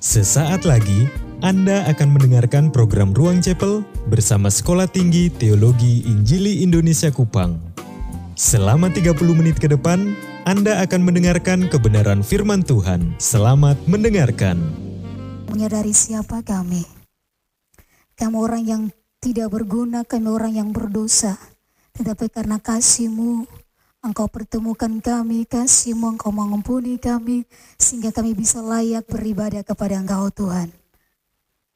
Sesaat lagi Anda akan mendengarkan program Ruang Chapel bersama Sekolah Tinggi Teologi Injili Indonesia Kupang. Selama 30 menit ke depan, Anda akan mendengarkan kebenaran firman Tuhan. Selamat mendengarkan. menyadari siapa kami. Kami orang yang tidak berguna, kami orang yang berdosa. Tetapi karena kasih-Mu, Engkau pertemukan kami, kasih-Mu Engkau mengampuni kami, sehingga kami bisa layak beribadah kepada Engkau Tuhan.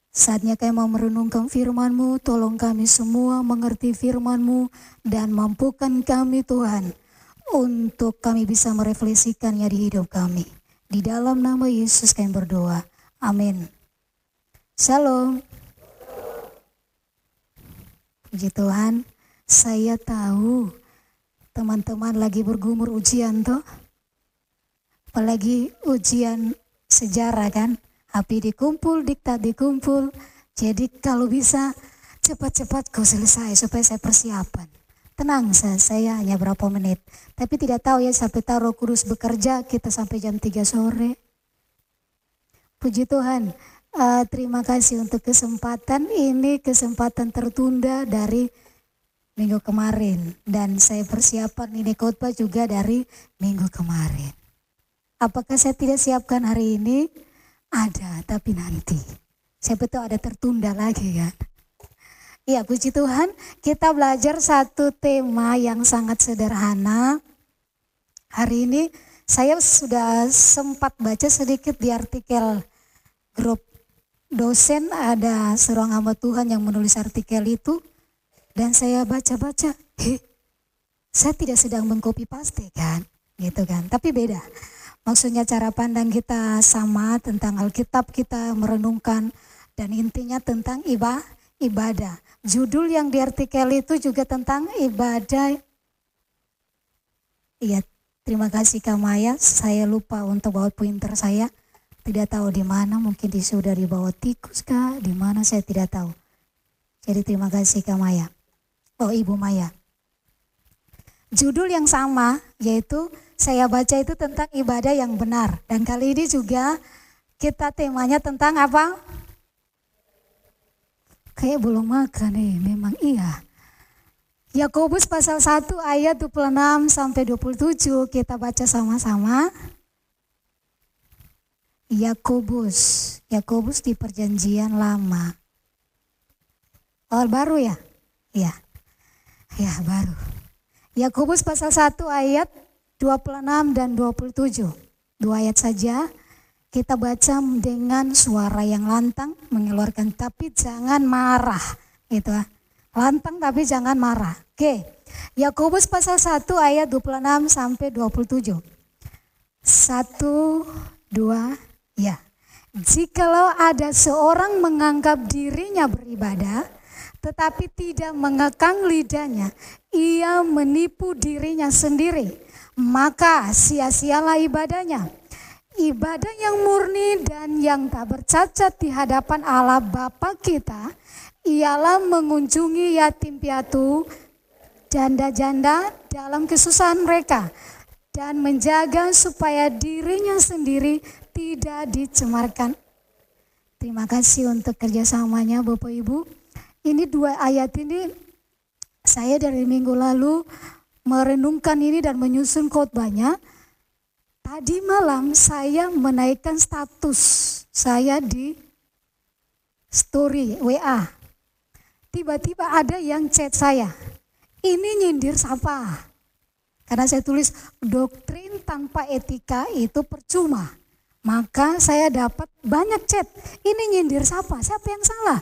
Saatnya kami mau merenungkan firman-Mu, tolong kami semua mengerti firman-Mu, dan mampukan kami Tuhan, untuk kami bisa merefleksikannya di hidup kami. Di dalam nama Yesus kami berdoa. Amin. Shalom. Puji Tuhan, saya tahu teman-teman lagi bergumur ujian toh. Apalagi ujian sejarah kan. HP dikumpul, diktat dikumpul. Jadi kalau bisa cepat-cepat kau selesai supaya saya persiapan. Tenang saya, saya hanya berapa menit. Tapi tidak tahu ya sampai taruh kudus bekerja kita sampai jam 3 sore. Puji Tuhan, uh, terima kasih untuk kesempatan ini, kesempatan tertunda dari minggu kemarin. Dan saya persiapan ini khotbah juga dari minggu kemarin. Apakah saya tidak siapkan hari ini? Ada, tapi nanti. Saya betul ada tertunda lagi kan. Iya puji Tuhan, kita belajar satu tema yang sangat sederhana. Hari ini saya sudah sempat baca sedikit di artikel grup dosen ada seorang hamba Tuhan yang menulis artikel itu dan saya baca-baca, heh, saya tidak sedang mengcopy paste kan, gitu kan, tapi beda. Maksudnya cara pandang kita sama tentang Alkitab kita merenungkan dan intinya tentang ibadah. ibadah. Judul yang di artikel itu juga tentang ibadah. Iya, terima kasih Kak Maya. Saya lupa untuk bawa pointer saya. Tidak tahu di mana, mungkin di sudah dibawa tikus kah? Di mana saya tidak tahu. Jadi terima kasih Kak Maya. Oh Ibu Maya. Judul yang sama yaitu saya baca itu tentang ibadah yang benar. Dan kali ini juga kita temanya tentang apa? Kayak belum makan nih, memang iya. Yakobus pasal 1 ayat 26 sampai 27 kita baca sama-sama. Yakobus, Yakobus di perjanjian lama. Awal baru ya? Ya. Ya, baru. Yakobus pasal 1 ayat 26 dan 27. Dua ayat saja kita baca dengan suara yang lantang mengeluarkan tapi jangan marah gitu. Lantang tapi jangan marah. Oke. Yakobus pasal 1 ayat 26 sampai 27 satu dua ya. Jikalau ada seorang menganggap dirinya beribadah tetapi tidak mengekang lidahnya ia menipu dirinya sendiri maka sia-sialah ibadahnya Ibadah yang murni dan yang tak bercacat di hadapan Allah Bapa kita ialah mengunjungi yatim piatu, janda-janda dalam kesusahan mereka dan menjaga supaya dirinya sendiri tidak dicemarkan. Terima kasih untuk kerjasamanya Bapak Ibu. Ini dua ayat ini saya dari minggu lalu merenungkan ini dan menyusun khotbahnya. Tadi malam saya menaikkan status saya di story WA. Tiba-tiba ada yang chat saya. Ini nyindir siapa? Karena saya tulis doktrin tanpa etika itu percuma. Maka saya dapat banyak chat. Ini nyindir siapa? Siapa yang salah?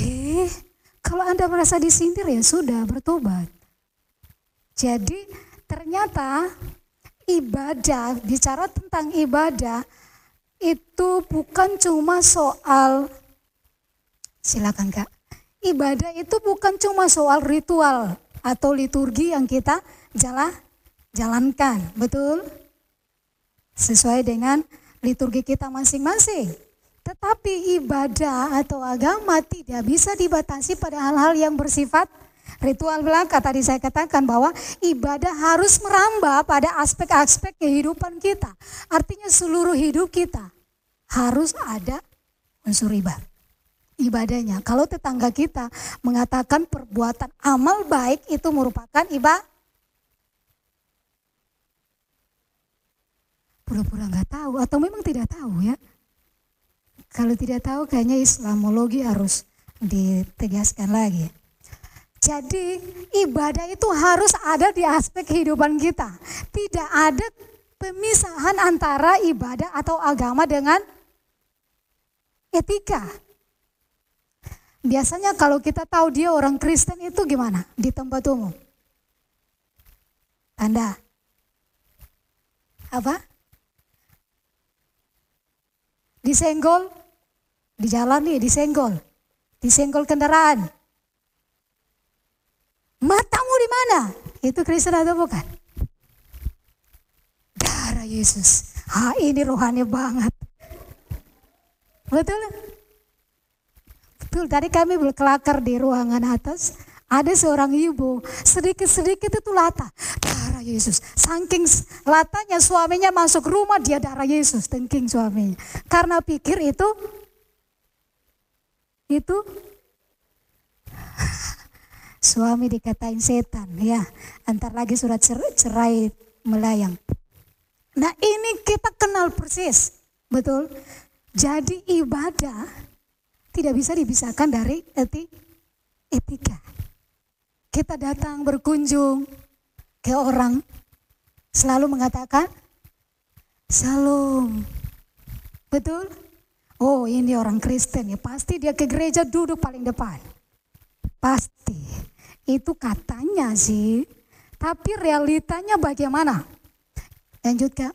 Heh, kalau Anda merasa disindir ya sudah bertobat. Jadi ternyata ibadah, bicara tentang ibadah itu bukan cuma soal silakan Kak. Ibadah itu bukan cuma soal ritual atau liturgi yang kita jalan jalankan, betul? Sesuai dengan liturgi kita masing-masing. Tetapi ibadah atau agama tidak bisa dibatasi pada hal-hal yang bersifat Ritual belaka tadi saya katakan bahwa ibadah harus merambah pada aspek-aspek kehidupan kita. Artinya seluruh hidup kita harus ada unsur ibadah. Ibadahnya. Kalau tetangga kita mengatakan perbuatan amal baik itu merupakan ibadah, pura-pura nggak tahu atau memang tidak tahu ya. Kalau tidak tahu kayaknya Islamologi harus ditegaskan lagi. Jadi ibadah itu harus ada di aspek kehidupan kita. Tidak ada pemisahan antara ibadah atau agama dengan etika. Biasanya kalau kita tahu dia orang Kristen itu gimana di tempat umum? Tanda. Apa? Disenggol di jalan nih, disenggol. Disenggol kendaraan. Matamu di mana? Itu Kristen atau bukan? Darah Yesus. Ha, ini rohani banget. Betul? Betul, tadi kami berkelakar di ruangan atas. Ada seorang ibu, sedikit-sedikit itu lata. Darah Yesus. Saking latanya suaminya masuk rumah, dia darah Yesus. Tengking suaminya. Karena pikir itu, itu suami dikatain setan. Ya, antar lagi surat cerai melayang. Nah ini kita kenal persis. Betul? Jadi ibadah tidak bisa dipisahkan dari eti, etika. Kita datang berkunjung ke orang selalu mengatakan salam. Betul? Oh ini orang Kristen ya pasti dia ke gereja duduk paling depan. Pasti. Itu katanya sih. Tapi realitanya bagaimana? Lanjut kak.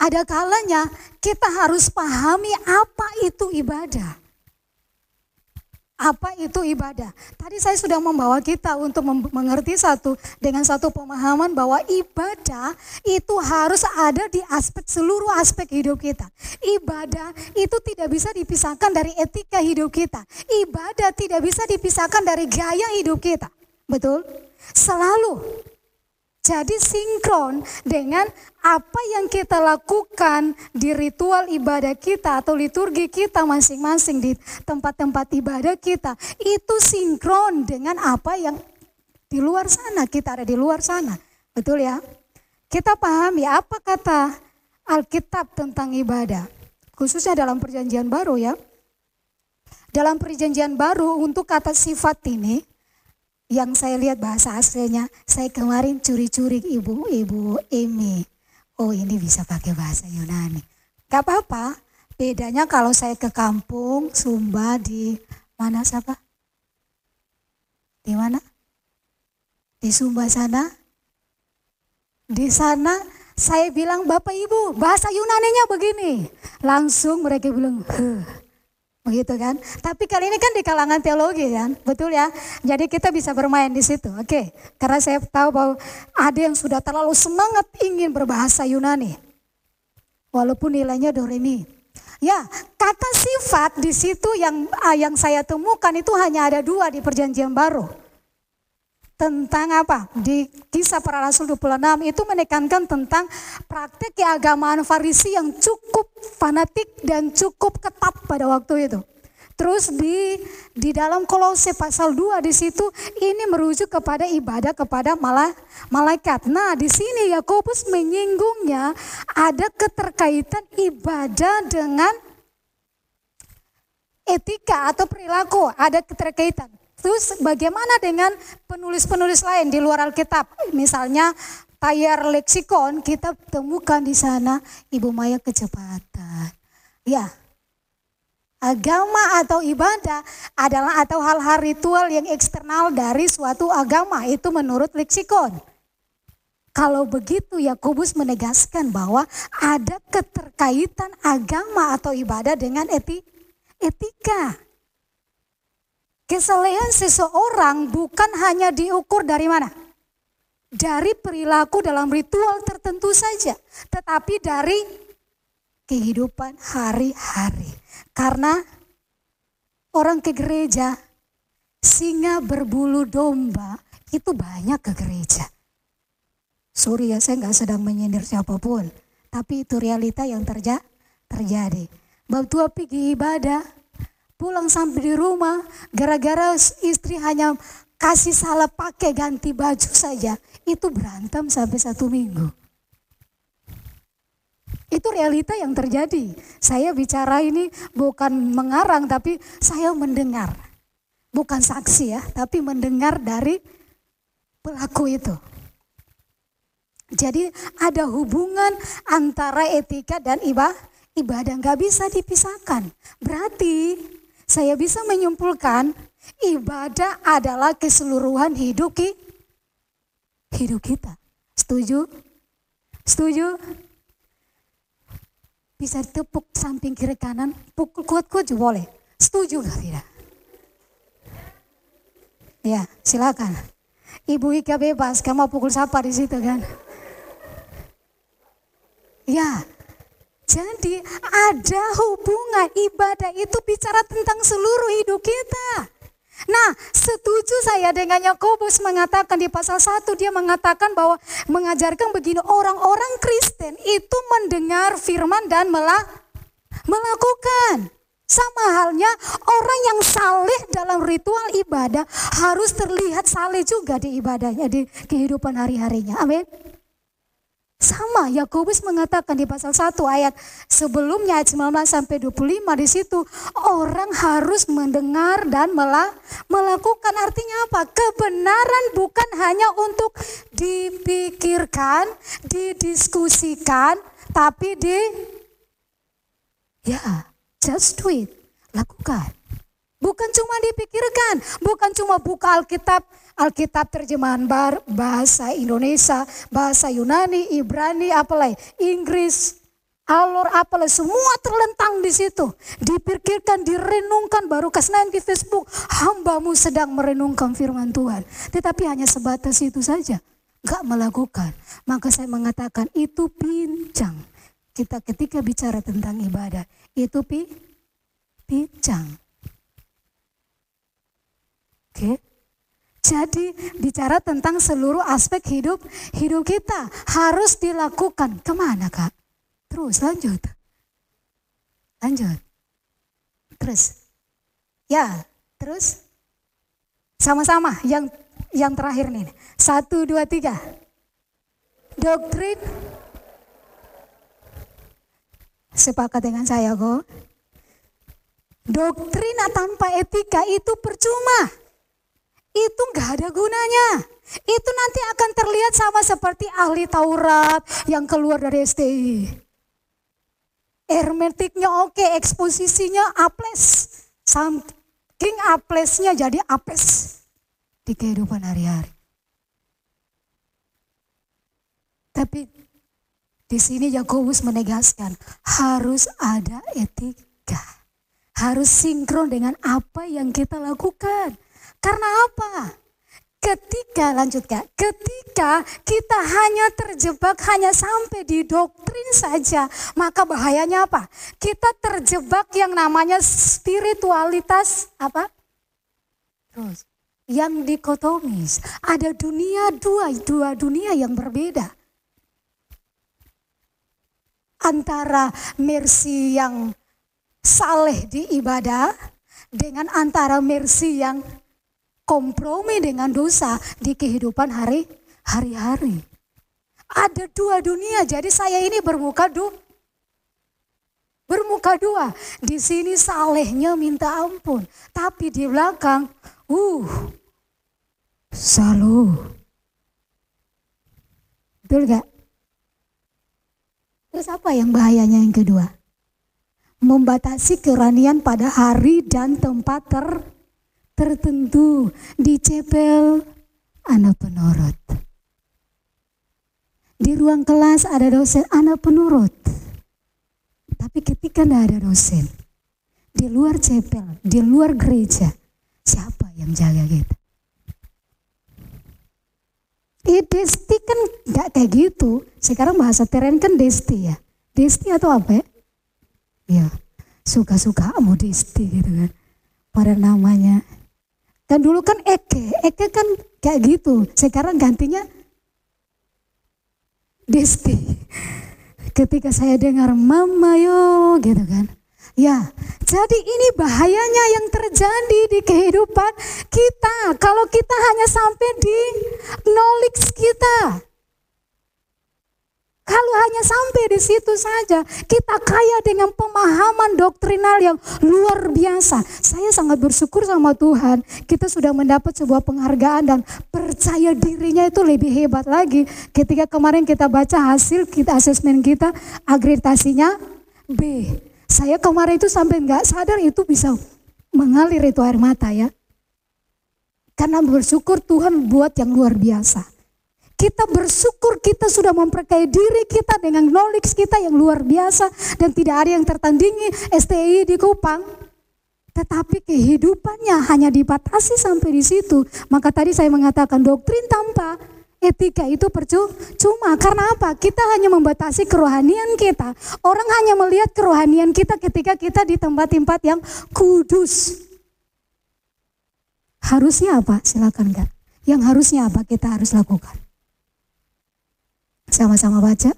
Ada kalanya kita harus pahami apa itu ibadah. Apa itu ibadah? Tadi saya sudah membawa kita untuk mengerti satu dengan satu pemahaman bahwa ibadah itu harus ada di aspek seluruh aspek hidup kita. Ibadah itu tidak bisa dipisahkan dari etika hidup kita. Ibadah tidak bisa dipisahkan dari gaya hidup kita. Betul? Selalu jadi sinkron dengan apa yang kita lakukan di ritual ibadah kita atau liturgi kita masing-masing di tempat-tempat ibadah kita. Itu sinkron dengan apa yang di luar sana, kita ada di luar sana. Betul ya? Kita pahami apa kata Alkitab tentang ibadah. Khususnya dalam perjanjian baru ya. Dalam perjanjian baru untuk kata sifat ini yang saya lihat bahasa aslinya, saya kemarin curi-curi ibu-ibu Emi. Oh ini bisa pakai bahasa Yunani. Gak apa-apa, bedanya kalau saya ke kampung Sumba di mana siapa? Di mana? Di Sumba sana. Di sana saya bilang Bapak Ibu bahasa Yunaninya begini. Langsung mereka bilang, Heh Begitu kan? Tapi kali ini kan di kalangan teologi kan, betul ya? Jadi kita bisa bermain di situ, oke? Karena saya tahu bahwa ada yang sudah terlalu semangat ingin berbahasa Yunani, walaupun nilainya doremi. Ya, kata sifat di situ yang ah, yang saya temukan itu hanya ada dua di Perjanjian Baru tentang apa? Di kisah para rasul 26 itu menekankan tentang praktek keagamaan Farisi yang cukup fanatik dan cukup ketat pada waktu itu. Terus di di dalam Kolose pasal 2 di situ ini merujuk kepada ibadah kepada malah malaikat. Nah, di sini Yakobus menyinggungnya ada keterkaitan ibadah dengan etika atau perilaku, ada keterkaitan. Terus bagaimana dengan penulis-penulis lain di luar Alkitab? Misalnya Tayar Leksikon kita temukan di sana Ibu Maya kecepatan. Ya, agama atau ibadah adalah atau hal-hal ritual yang eksternal dari suatu agama itu menurut leksikon. Kalau begitu Yakobus menegaskan bahwa ada keterkaitan agama atau ibadah dengan eti, etika. Kesalehan seseorang bukan hanya diukur dari mana? Dari perilaku dalam ritual tertentu saja, tetapi dari kehidupan hari-hari. Karena orang ke gereja, singa berbulu domba, itu banyak ke gereja. Sorry ya, saya nggak sedang menyindir siapa pun. Tapi itu realita yang terja terjadi. Bab tua pergi ibadah, pulang sampai di rumah, gara-gara istri hanya kasih salah pakai ganti baju saja, itu berantem sampai satu minggu. Itu realita yang terjadi. Saya bicara ini bukan mengarang, tapi saya mendengar. Bukan saksi ya, tapi mendengar dari pelaku itu. Jadi ada hubungan antara etika dan ibadah ibadah nggak bisa dipisahkan. Berarti saya bisa menyimpulkan ibadah adalah keseluruhan hidup hidup kita. Setuju? Setuju? Bisa tepuk samping kiri kanan, pukul kuat-kuat juga boleh. Setuju nggak tidak? Ya, silakan. Ibu Ika bebas, kamu pukul siapa di situ kan? Ya, jadi ada hubungan ibadah itu bicara tentang seluruh hidup kita. Nah, setuju saya dengan Yakobus mengatakan di pasal 1 dia mengatakan bahwa mengajarkan begini orang-orang Kristen itu mendengar firman dan melakukan. Sama halnya orang yang saleh dalam ritual ibadah harus terlihat saleh juga di ibadahnya di kehidupan hari-harinya. Amin. Sama Yakobus mengatakan di pasal 1 ayat sebelumnya ayat 19 sampai 25 di situ orang harus mendengar dan melakukan artinya apa? Kebenaran bukan hanya untuk dipikirkan, didiskusikan, tapi di ya just do it, lakukan. Bukan cuma dipikirkan, bukan cuma buka Alkitab, Alkitab terjemahan bar, bahasa Indonesia, bahasa Yunani, Ibrani, apalagi Inggris, alur apalah semua terlentang di situ. Dipikirkan, direnungkan baru kasih di Facebook, hambamu sedang merenungkan firman Tuhan. Tetapi hanya sebatas itu saja, gak melakukan. Maka saya mengatakan itu pincang. Kita ketika bicara tentang ibadah, itu pi, pincang Oke. Jadi bicara tentang seluruh aspek hidup hidup kita harus dilakukan. Ke mana kak? Terus lanjut. Lanjut. Terus. Ya, terus. Sama-sama yang yang terakhir nih. Satu, dua, tiga. Doktrin. Sepakat dengan saya kok. Doktrin tanpa etika itu percuma itu nggak ada gunanya. Itu nanti akan terlihat sama seperti ahli Taurat yang keluar dari STI. Hermetiknya oke, eksposisinya aples. Saking aplesnya jadi apes di kehidupan hari-hari. Tapi di sini Yakobus menegaskan harus ada etika. Harus sinkron dengan apa yang kita lakukan. Karena apa? Ketika lanjut kak, ketika kita hanya terjebak hanya sampai di doktrin saja, maka bahayanya apa? Kita terjebak yang namanya spiritualitas apa? Terus yang dikotomis, ada dunia dua, dua dunia yang berbeda. Antara mercy yang saleh di ibadah dengan antara mercy yang kompromi dengan dosa di kehidupan hari hari-hari. Ada dua dunia, jadi saya ini bermuka du, bermuka dua. Di sini salehnya minta ampun, tapi di belakang, uh, selalu. Betul gak? Terus apa yang bahayanya yang kedua? Membatasi keranian pada hari dan tempat ter tertentu dicepel anak penurut. Di ruang kelas ada dosen anak penurut. Tapi ketika tidak ada dosen, di luar cepel, di luar gereja, siapa yang jaga kita? Eh, desti kan gak kayak gitu. Sekarang bahasa teren kan desti ya. Desti atau apa ya? Ya, suka-suka mau desti gitu kan. Pada namanya dan dulu kan Eke, Eke kan kayak gitu. Sekarang gantinya Desti. Ketika saya dengar mama yo gitu kan. Ya, jadi ini bahayanya yang terjadi di kehidupan kita. Kalau kita hanya sampai di knowledge kita. Kalau hanya sampai di situ saja, kita kaya dengan pemahaman doktrinal yang luar biasa. Saya sangat bersyukur sama Tuhan, kita sudah mendapat sebuah penghargaan dan percaya dirinya itu lebih hebat lagi. Ketika kemarin kita baca hasil kita asesmen kita, agreditasinya B. Saya kemarin itu sampai nggak sadar itu bisa mengalir itu air mata ya. Karena bersyukur Tuhan buat yang luar biasa. Kita bersyukur kita sudah memperkaya diri kita dengan knowledge kita yang luar biasa dan tidak ada yang tertandingi STI di Kupang. Tetapi kehidupannya hanya dibatasi sampai di situ. Maka tadi saya mengatakan doktrin tanpa etika itu percuma. Karena apa? Kita hanya membatasi kerohanian kita. Orang hanya melihat kerohanian kita ketika kita di tempat-tempat yang kudus. Harusnya apa? Silakan kak. Yang harusnya apa kita harus lakukan? Sama-sama baca.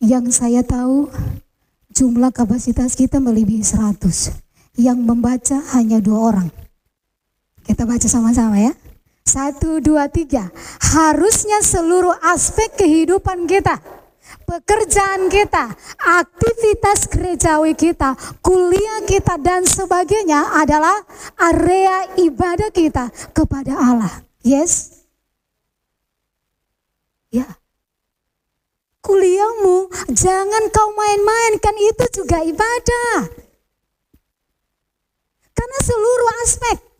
Yang saya tahu jumlah kapasitas kita melebihi 100. Yang membaca hanya dua orang. Kita baca sama-sama ya. Satu, dua, tiga. Harusnya seluruh aspek kehidupan kita pekerjaan kita, aktivitas gerejawi kita, kuliah kita dan sebagainya adalah area ibadah kita kepada Allah. Yes? Ya. Kuliahmu jangan kau main-main kan itu juga ibadah. Karena seluruh aspek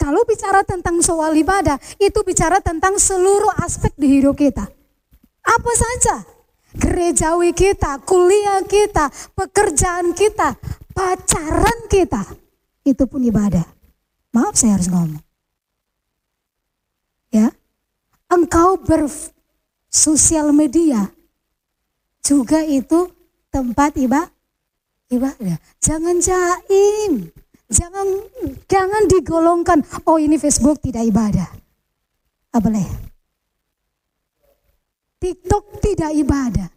kalau bicara tentang soal ibadah, itu bicara tentang seluruh aspek di hidup kita. Apa saja gerejawi kita, kuliah kita, pekerjaan kita, pacaran kita, itu pun ibadah. Maaf saya harus ngomong. Ya, engkau bersosial media juga itu tempat ibadah. Ibadah. Jangan jaim. Jangan jangan digolongkan oh ini Facebook tidak ibadah. Apa boleh? TikTok tidak ibadah.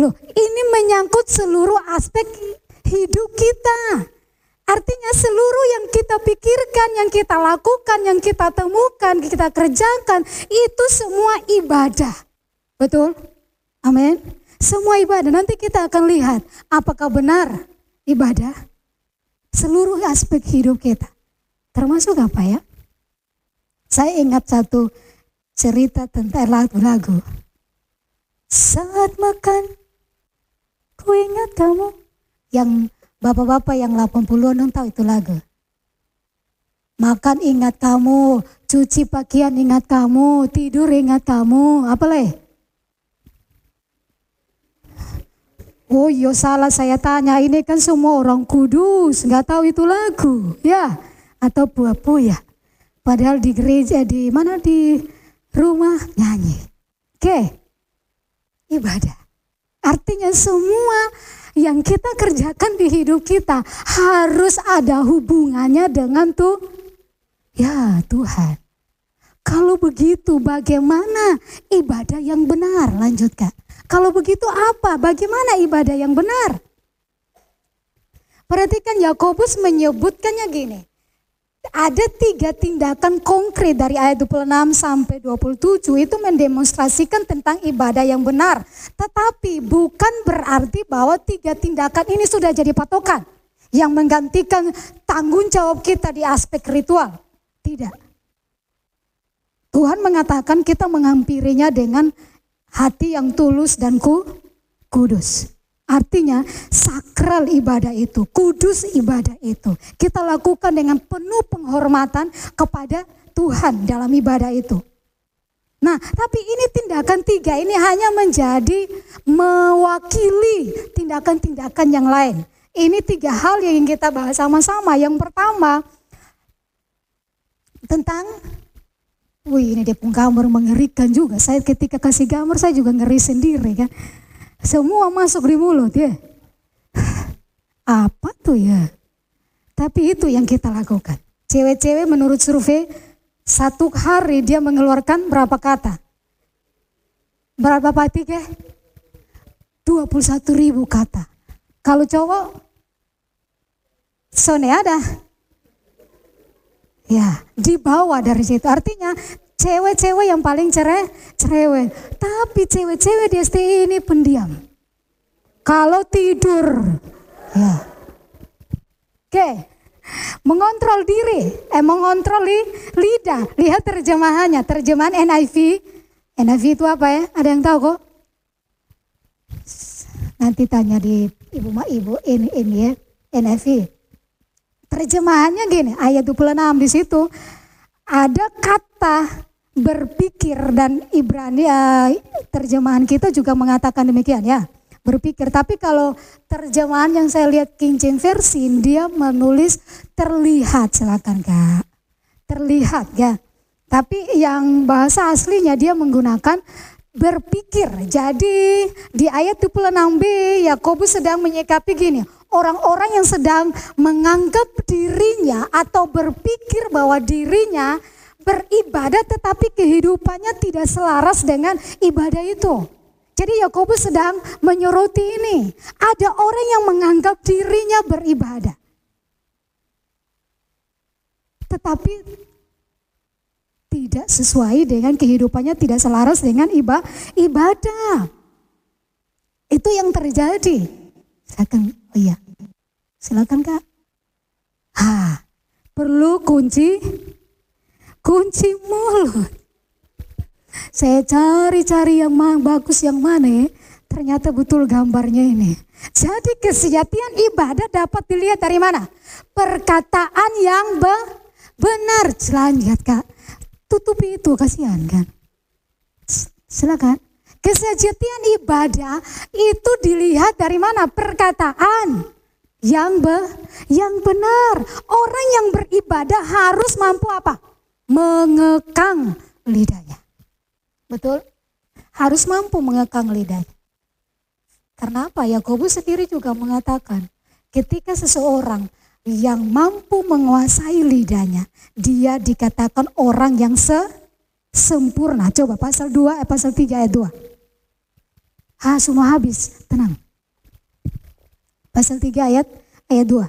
Loh, ini menyangkut seluruh aspek hidup kita. Artinya seluruh yang kita pikirkan, yang kita lakukan, yang kita temukan, kita kerjakan, itu semua ibadah. Betul? Amin. Semua ibadah. Nanti kita akan lihat apakah benar ibadah seluruh aspek hidup kita. Termasuk apa ya? Saya ingat satu cerita tentang lagu-lagu. Saat makan, ku ingat kamu. Yang bapak-bapak yang 80-an tahu itu lagu. Makan ingat kamu, cuci pakaian ingat kamu, tidur ingat kamu, apa leh? Oh yo iya, salah saya tanya, ini kan semua orang kudus, nggak tahu itu lagu, ya? Atau buah ya? Padahal di gereja, di mana di rumah nyanyi. Oke, ibadah. Artinya semua yang kita kerjakan di hidup kita harus ada hubungannya dengan tuh ya Tuhan. Kalau begitu bagaimana ibadah yang benar? Lanjut Kak. Kalau begitu apa? Bagaimana ibadah yang benar? Perhatikan Yakobus menyebutkannya gini ada tiga tindakan konkret dari ayat 26 sampai 27 itu mendemonstrasikan tentang ibadah yang benar. Tetapi bukan berarti bahwa tiga tindakan ini sudah jadi patokan yang menggantikan tanggung jawab kita di aspek ritual. Tidak. Tuhan mengatakan kita menghampirinya dengan hati yang tulus dan ku, kudus. Artinya sakral ibadah itu, kudus ibadah itu. Kita lakukan dengan penuh penghormatan kepada Tuhan dalam ibadah itu. Nah, tapi ini tindakan tiga ini hanya menjadi mewakili tindakan-tindakan yang lain. Ini tiga hal yang kita bahas sama-sama. Yang pertama, tentang Wih ini dia pun gambar mengerikan juga. Saya ketika kasih gambar saya juga ngeri sendiri kan. Semua masuk di mulut ya. Apa tuh ya? Tapi itu yang kita lakukan. Cewek-cewek menurut survei satu hari dia mengeluarkan berapa kata? Berapa Pak Tike? 21 ribu kata. Kalau cowok, Sone ada. Ya, di bawah dari situ. Artinya cewek-cewek yang paling cerai, cerewet. Tapi cewek-cewek di STI ini pendiam. Kalau tidur, ya. Oke, mengontrol diri, eh mengontrol li, lidah. Lihat terjemahannya, terjemahan NIV. NIV itu apa ya? Ada yang tahu kok? Nanti tanya di ibu mak ibu ini ini ya NIV. Terjemahannya gini, ayat 26 di situ ada kata berpikir dan Ibrani uh, terjemahan kita juga mengatakan demikian ya. Berpikir tapi kalau terjemahan yang saya lihat King James versi dia menulis terlihat silakan kak. Terlihat ya. Tapi yang bahasa aslinya dia menggunakan berpikir. Jadi di ayat 26b Yakobus sedang menyikapi gini, orang-orang yang sedang menganggap dirinya atau berpikir bahwa dirinya beribadah tetapi kehidupannya tidak selaras dengan ibadah itu. Jadi Yakobus sedang menyoroti ini. Ada orang yang menganggap dirinya beribadah. Tetapi tidak sesuai dengan kehidupannya, tidak selaras dengan ibadah. Itu yang terjadi. Silakan, oh iya. Silakan kak. Ha, perlu kunci, kunci mulut. Saya cari-cari yang bagus yang mana ya. Ternyata betul gambarnya ini. Jadi kesejatian ibadah dapat dilihat dari mana? Perkataan yang be benar. Lihat kak tutupi itu kasihan kan. Silakan. Kesejatian ibadah itu dilihat dari mana? Perkataan yang be, yang benar. Orang yang beribadah harus mampu apa? Mengekang lidahnya. Betul? Harus mampu mengekang lidahnya. Karena apa? Yakobus sendiri juga mengatakan, ketika seseorang yang mampu menguasai lidahnya, dia dikatakan orang yang se sempurna. Coba pasal 2 eh, pasal 3 ayat 2. Ah, semua habis, tenang. Pasal 3 ayat ayat 2.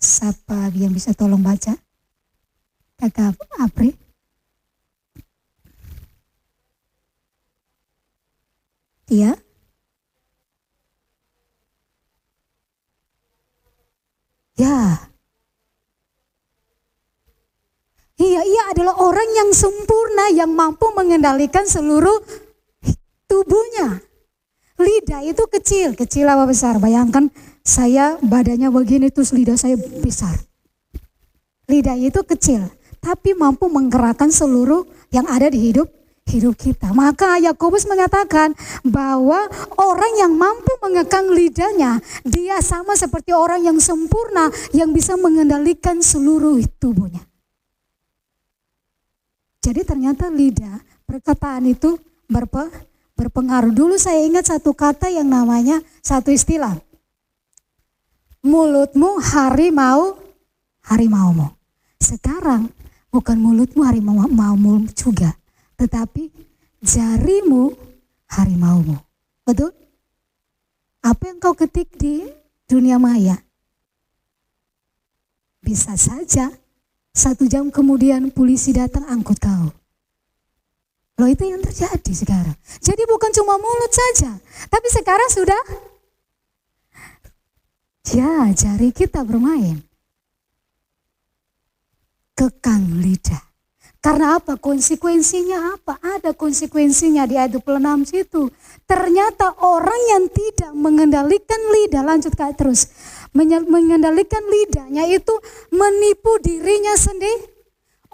Siapa yang bisa tolong baca? Kakak Apri. Iya. Ya. Iya, ia adalah orang yang sempurna yang mampu mengendalikan seluruh tubuhnya. Lidah itu kecil, kecil apa besar? Bayangkan saya badannya begini terus lidah saya besar. Lidah itu kecil, tapi mampu menggerakkan seluruh yang ada di hidup hidup kita. Maka Yakobus mengatakan bahwa orang yang mampu mengekang lidahnya, dia sama seperti orang yang sempurna yang bisa mengendalikan seluruh tubuhnya. Jadi ternyata lidah, perkataan itu berpe, berpengaruh. Dulu saya ingat satu kata yang namanya satu istilah. Mulutmu harimau, harimaumu. Sekarang bukan mulutmu harimau mau juga tetapi jarimu harimaumu. Betul? Apa yang kau ketik di dunia maya? Bisa saja satu jam kemudian polisi datang angkut kau. Loh itu yang terjadi sekarang. Jadi bukan cuma mulut saja. Tapi sekarang sudah ya jari kita bermain. Kekang lidah. Karena apa? Konsekuensinya apa? Ada konsekuensinya di ayat 26 situ. Ternyata orang yang tidak mengendalikan lidah, lanjut kak terus. Mengendalikan lidahnya itu menipu dirinya sendiri.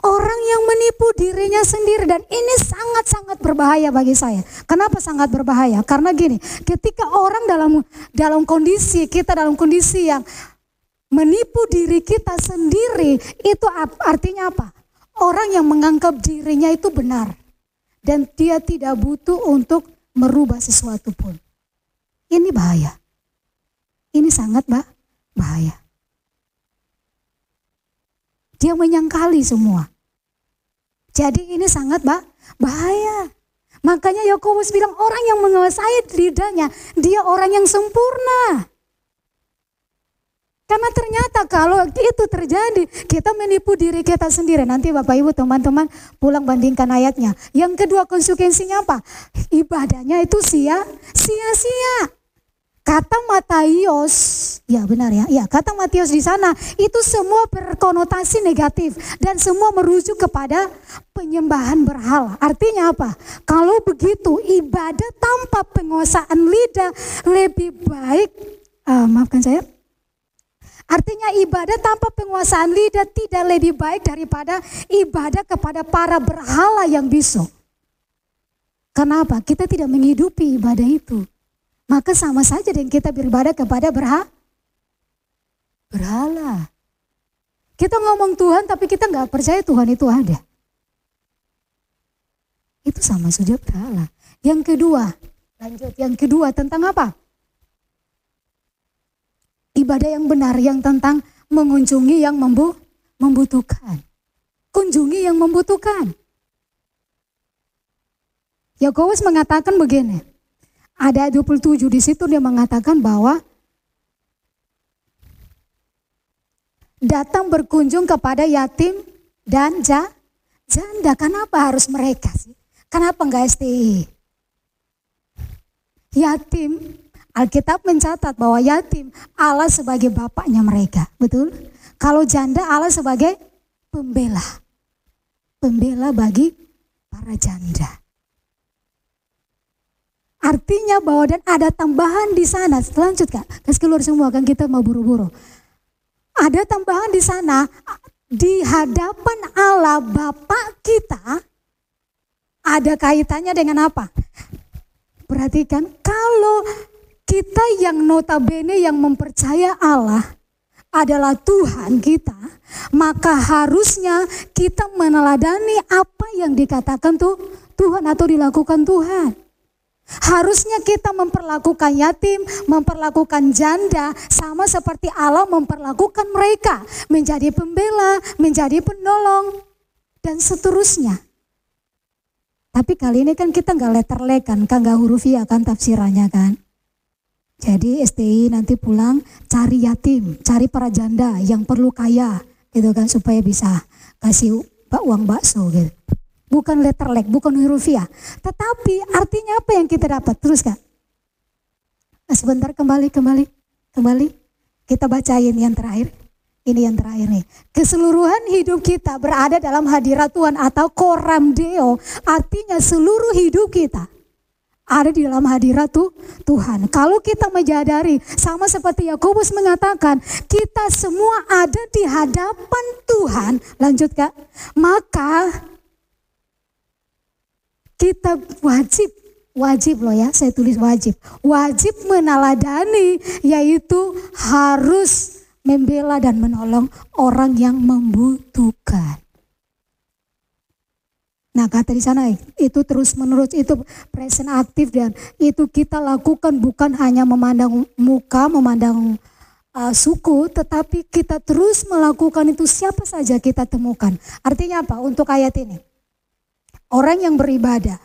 Orang yang menipu dirinya sendiri dan ini sangat-sangat berbahaya bagi saya. Kenapa sangat berbahaya? Karena gini, ketika orang dalam dalam kondisi kita dalam kondisi yang menipu diri kita sendiri, itu artinya apa? Orang yang menganggap dirinya itu benar dan dia tidak butuh untuk merubah sesuatu pun. Ini bahaya. Ini sangat bah bahaya. Dia menyangkali semua. Jadi ini sangat bah bahaya. Makanya Yakobus bilang orang yang menguasai lidahnya, dia orang yang sempurna. Karena ternyata kalau itu terjadi, kita menipu diri kita sendiri. Nanti Bapak Ibu teman-teman pulang bandingkan ayatnya. Yang kedua konsekuensinya apa? Ibadahnya itu sia, sia-sia. Kata Matius, ya benar ya, ya kata Matius di sana itu semua berkonotasi negatif dan semua merujuk kepada penyembahan berhala. Artinya apa? Kalau begitu ibadah tanpa penguasaan lidah lebih baik, uh, maafkan saya, Artinya ibadah tanpa penguasaan lidah tidak lebih baik daripada ibadah kepada para berhala yang bisu. Kenapa? Kita tidak menghidupi ibadah itu. Maka sama saja dengan kita beribadah kepada berhala. Berhala. Kita ngomong Tuhan tapi kita nggak percaya Tuhan itu ada. Itu sama saja berhala. Yang kedua, lanjut. Yang kedua tentang apa? Ibadah yang benar yang tentang mengunjungi yang membu membutuhkan. Kunjungi yang membutuhkan. Yakobus mengatakan begini. Ada 27 di situ dia mengatakan bahwa datang berkunjung kepada yatim dan ja, janda. Kenapa harus mereka sih? Kenapa enggak STI? Yatim Alkitab mencatat bahwa yatim Allah sebagai bapaknya mereka. Betul? Kalau janda Allah sebagai pembela. Pembela bagi para janda. Artinya bahwa dan ada tambahan di sana. Lanjut kak, kasih keluar semua kan kita mau buru-buru. Ada tambahan di sana di hadapan Allah Bapak kita ada kaitannya dengan apa? Perhatikan kalau kita yang notabene yang mempercaya Allah adalah Tuhan kita, maka harusnya kita meneladani apa yang dikatakan tuh Tuhan atau dilakukan Tuhan. Harusnya kita memperlakukan yatim, memperlakukan janda sama seperti Allah memperlakukan mereka menjadi pembela, menjadi penolong dan seterusnya. Tapi kali ini kan kita nggak letterlekan, kan nggak hurufiah kan tafsirannya kan. Jadi STI nanti pulang cari yatim, cari para janda yang perlu kaya gitu kan supaya bisa kasih uang bakso gitu. Bukan letterlek, bukan hurufiah. Tetapi artinya apa yang kita dapat? Terus kak. Nah, sebentar kembali, kembali, kembali. Kita bacain yang terakhir. Ini yang terakhir nih. Keseluruhan hidup kita berada dalam hadirat Tuhan atau koram deo. Artinya seluruh hidup kita ada di dalam hadirat tuh Tuhan. Kalau kita menyadari sama seperti Yakobus mengatakan, kita semua ada di hadapan Tuhan. Lanjut Kak. Maka kita wajib wajib loh ya, saya tulis wajib. Wajib menaladani yaitu harus membela dan menolong orang yang membutuhkan. Nah kata di sana itu terus menerus itu present aktif dan itu kita lakukan bukan hanya memandang muka, memandang uh, suku, tetapi kita terus melakukan itu siapa saja kita temukan. Artinya apa? Untuk ayat ini, orang yang beribadah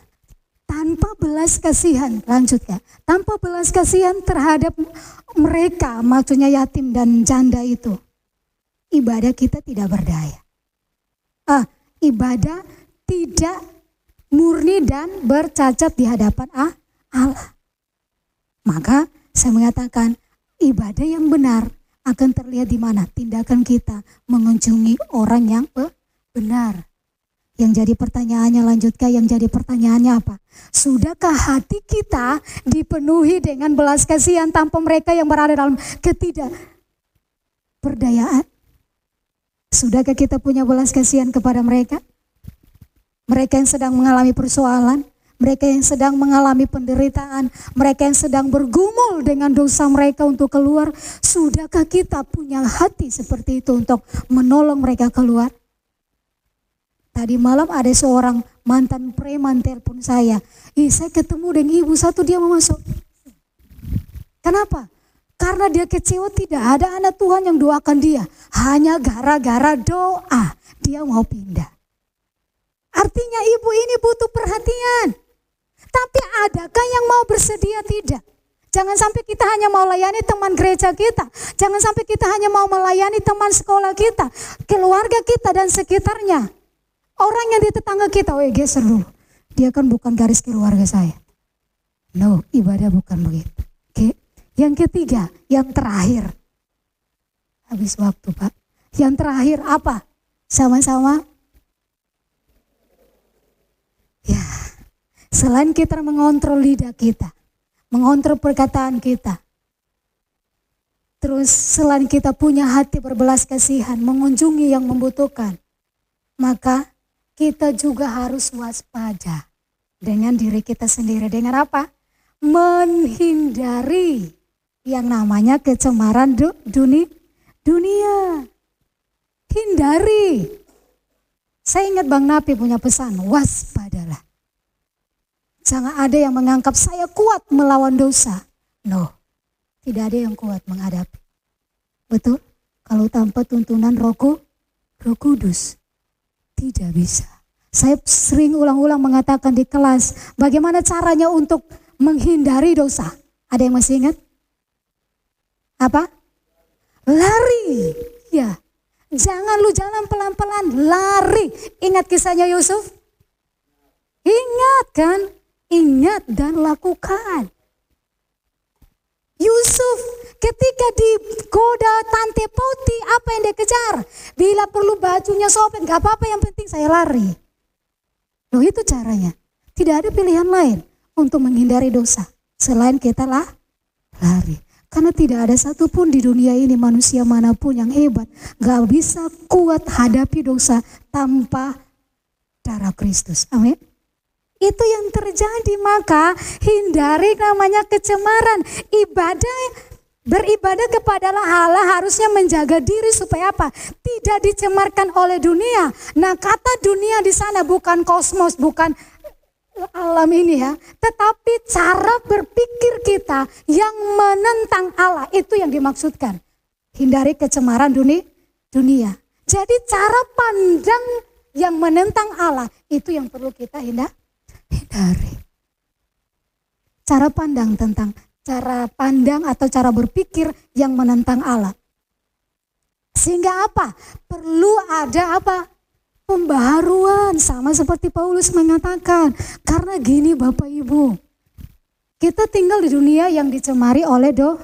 tanpa belas kasihan, lanjut ya, tanpa belas kasihan terhadap mereka, maksudnya yatim dan janda itu, ibadah kita tidak berdaya. Ah, ibadah tidak murni dan bercacat di hadapan Allah. Maka saya mengatakan ibadah yang benar akan terlihat di mana tindakan kita mengunjungi orang yang benar. Yang jadi pertanyaannya lanjutkah yang jadi pertanyaannya apa? Sudahkah hati kita dipenuhi dengan belas kasihan tanpa mereka yang berada dalam ketidakberdayaan? Sudahkah kita punya belas kasihan kepada mereka? Mereka yang sedang mengalami persoalan, mereka yang sedang mengalami penderitaan, mereka yang sedang bergumul dengan dosa mereka untuk keluar. Sudahkah kita punya hati seperti itu untuk menolong mereka keluar? Tadi malam ada seorang mantan preman telepon saya. Ih, saya ketemu dengan ibu satu dia mau masuk. Kenapa? Karena dia kecewa tidak ada anak Tuhan yang doakan dia. Hanya gara-gara doa dia mau pindah. Artinya ibu ini butuh perhatian. Tapi adakah yang mau bersedia tidak? Jangan sampai kita hanya mau layani teman gereja kita. Jangan sampai kita hanya mau melayani teman sekolah kita. Keluarga kita dan sekitarnya. Orang yang di tetangga kita, oh geser dulu. Dia kan bukan garis keluarga saya. No, ibadah bukan begitu. Oke. Yang ketiga, yang terakhir. Habis waktu Pak. Yang terakhir apa? Sama-sama. Ya, selain kita mengontrol lidah kita, mengontrol perkataan kita, terus selain kita punya hati berbelas kasihan, mengunjungi yang membutuhkan, maka kita juga harus waspada dengan diri kita sendiri. Dengan apa? Menghindari yang namanya kecemaran dunia. dunia. Hindari. Saya ingat Bang Napi punya pesan, waspadalah. Jangan ada yang menganggap saya kuat melawan dosa. No, tidak ada yang kuat menghadapi. Betul? Kalau tanpa tuntunan roku, roh kudus, tidak bisa. Saya sering ulang-ulang mengatakan di kelas, bagaimana caranya untuk menghindari dosa. Ada yang masih ingat? Apa? Lari. Ya, Jangan lu jalan pelan-pelan, lari. Ingat kisahnya Yusuf? Ingat kan? Ingat dan lakukan. Yusuf ketika digoda tante Poti apa yang dia kejar? Bila perlu bajunya sobek gak apa-apa yang penting saya lari. Loh itu caranya. Tidak ada pilihan lain untuk menghindari dosa. Selain kita lah lari. Karena tidak ada satupun di dunia ini manusia mana pun yang hebat. Gak bisa kuat hadapi dosa tanpa darah Kristus. Amin. Itu yang terjadi maka hindari namanya kecemaran. Ibadah beribadah kepada Allah harusnya menjaga diri supaya apa? Tidak dicemarkan oleh dunia. Nah kata dunia di sana bukan kosmos, bukan alam ini ya. Tetapi cara berpikir kita yang menentang Allah itu yang dimaksudkan. Hindari kecemaran dunia. dunia. Jadi cara pandang yang menentang Allah itu yang perlu kita hindari. Cara pandang tentang cara pandang atau cara berpikir yang menentang Allah. Sehingga apa? Perlu ada apa? Pembaharuan sama seperti Paulus mengatakan. Karena gini Bapak Ibu, kita tinggal di dunia yang dicemari oleh do,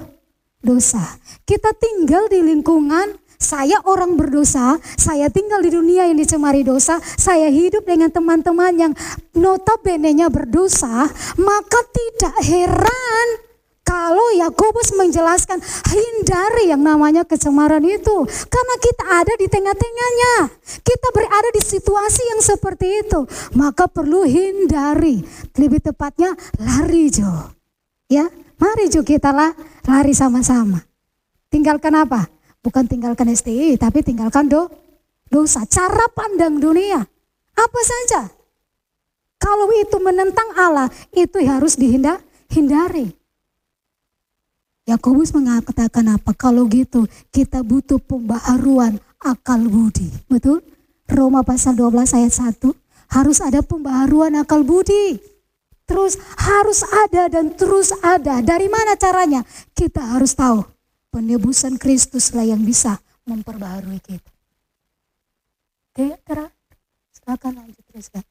dosa. Kita tinggal di lingkungan saya orang berdosa, saya tinggal di dunia yang dicemari dosa, saya hidup dengan teman-teman yang notabene-nya berdosa, maka tidak heran kalau Yakobus menjelaskan hindari yang namanya kecemaran itu. Karena kita ada di tengah-tengahnya. Kita berada di situasi yang seperti itu. Maka perlu hindari. Lebih tepatnya lari Jo. Ya, mari Jo kita lah lari sama-sama. Tinggalkan apa? Bukan tinggalkan STI, tapi tinggalkan do, dosa. Cara pandang dunia. Apa saja. Kalau itu menentang Allah, itu harus dihindari. Yakobus mengatakan apa? Kalau gitu kita butuh pembaharuan akal budi. Betul? Roma pasal 12 ayat 1. Harus ada pembaharuan akal budi. Terus harus ada dan terus ada. Dari mana caranya? Kita harus tahu. Penebusan Kristuslah yang bisa memperbaharui kita. Oke, terang. Silakan lanjut teruskan.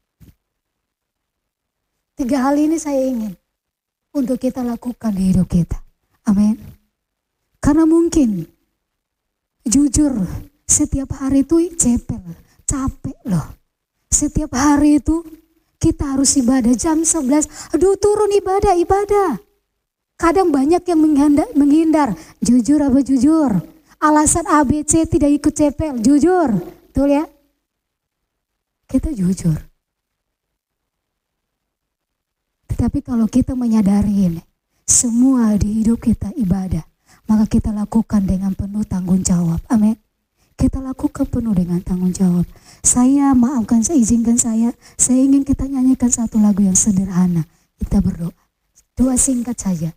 Tiga hal ini saya ingin untuk kita lakukan di hidup kita. Amin. Karena mungkin jujur setiap hari itu cepel, capek loh. Setiap hari itu kita harus ibadah jam 11. Aduh turun ibadah, ibadah. Kadang banyak yang menghindar, menghindar. Jujur apa jujur? Alasan ABC tidak ikut cepel, jujur. Betul ya? Kita jujur. Tetapi kalau kita menyadari ini, semua di hidup kita ibadah, maka kita lakukan dengan penuh tanggung jawab. Amin. Kita lakukan penuh dengan tanggung jawab. Saya maafkan, saya izinkan saya, saya ingin kita nyanyikan satu lagu yang sederhana. Kita berdoa. Doa singkat saja.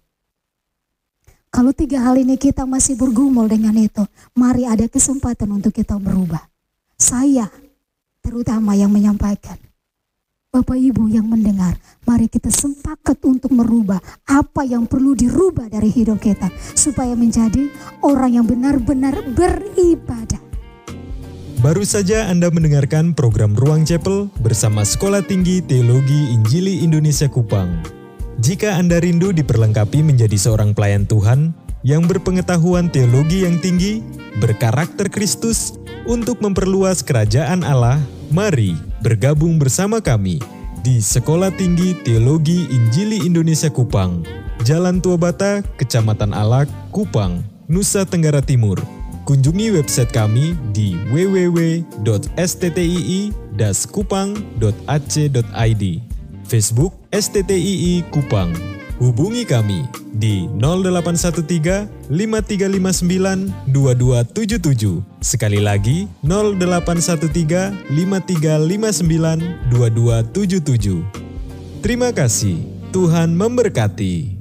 Kalau tiga hal ini kita masih bergumul dengan itu, mari ada kesempatan untuk kita berubah. Saya terutama yang menyampaikan. Bapak Ibu yang mendengar, mari kita sepakat untuk merubah apa yang perlu dirubah dari hidup kita supaya menjadi orang yang benar-benar beribadah. Baru saja Anda mendengarkan program Ruang Chapel bersama Sekolah Tinggi Teologi Injili Indonesia Kupang. Jika Anda rindu diperlengkapi menjadi seorang pelayan Tuhan yang berpengetahuan teologi yang tinggi, berkarakter Kristus, untuk memperluas kerajaan Allah, mari bergabung bersama kami di Sekolah Tinggi Teologi Injili Indonesia Kupang, Jalan Tua Bata, Kecamatan Alak, Kupang, Nusa Tenggara Timur. Kunjungi website kami di www.stti-kupang.ac.id Facebook STTII Kupang Hubungi kami di 0813 5359 2277. Sekali lagi 0813 5359 2277. Terima kasih. Tuhan memberkati.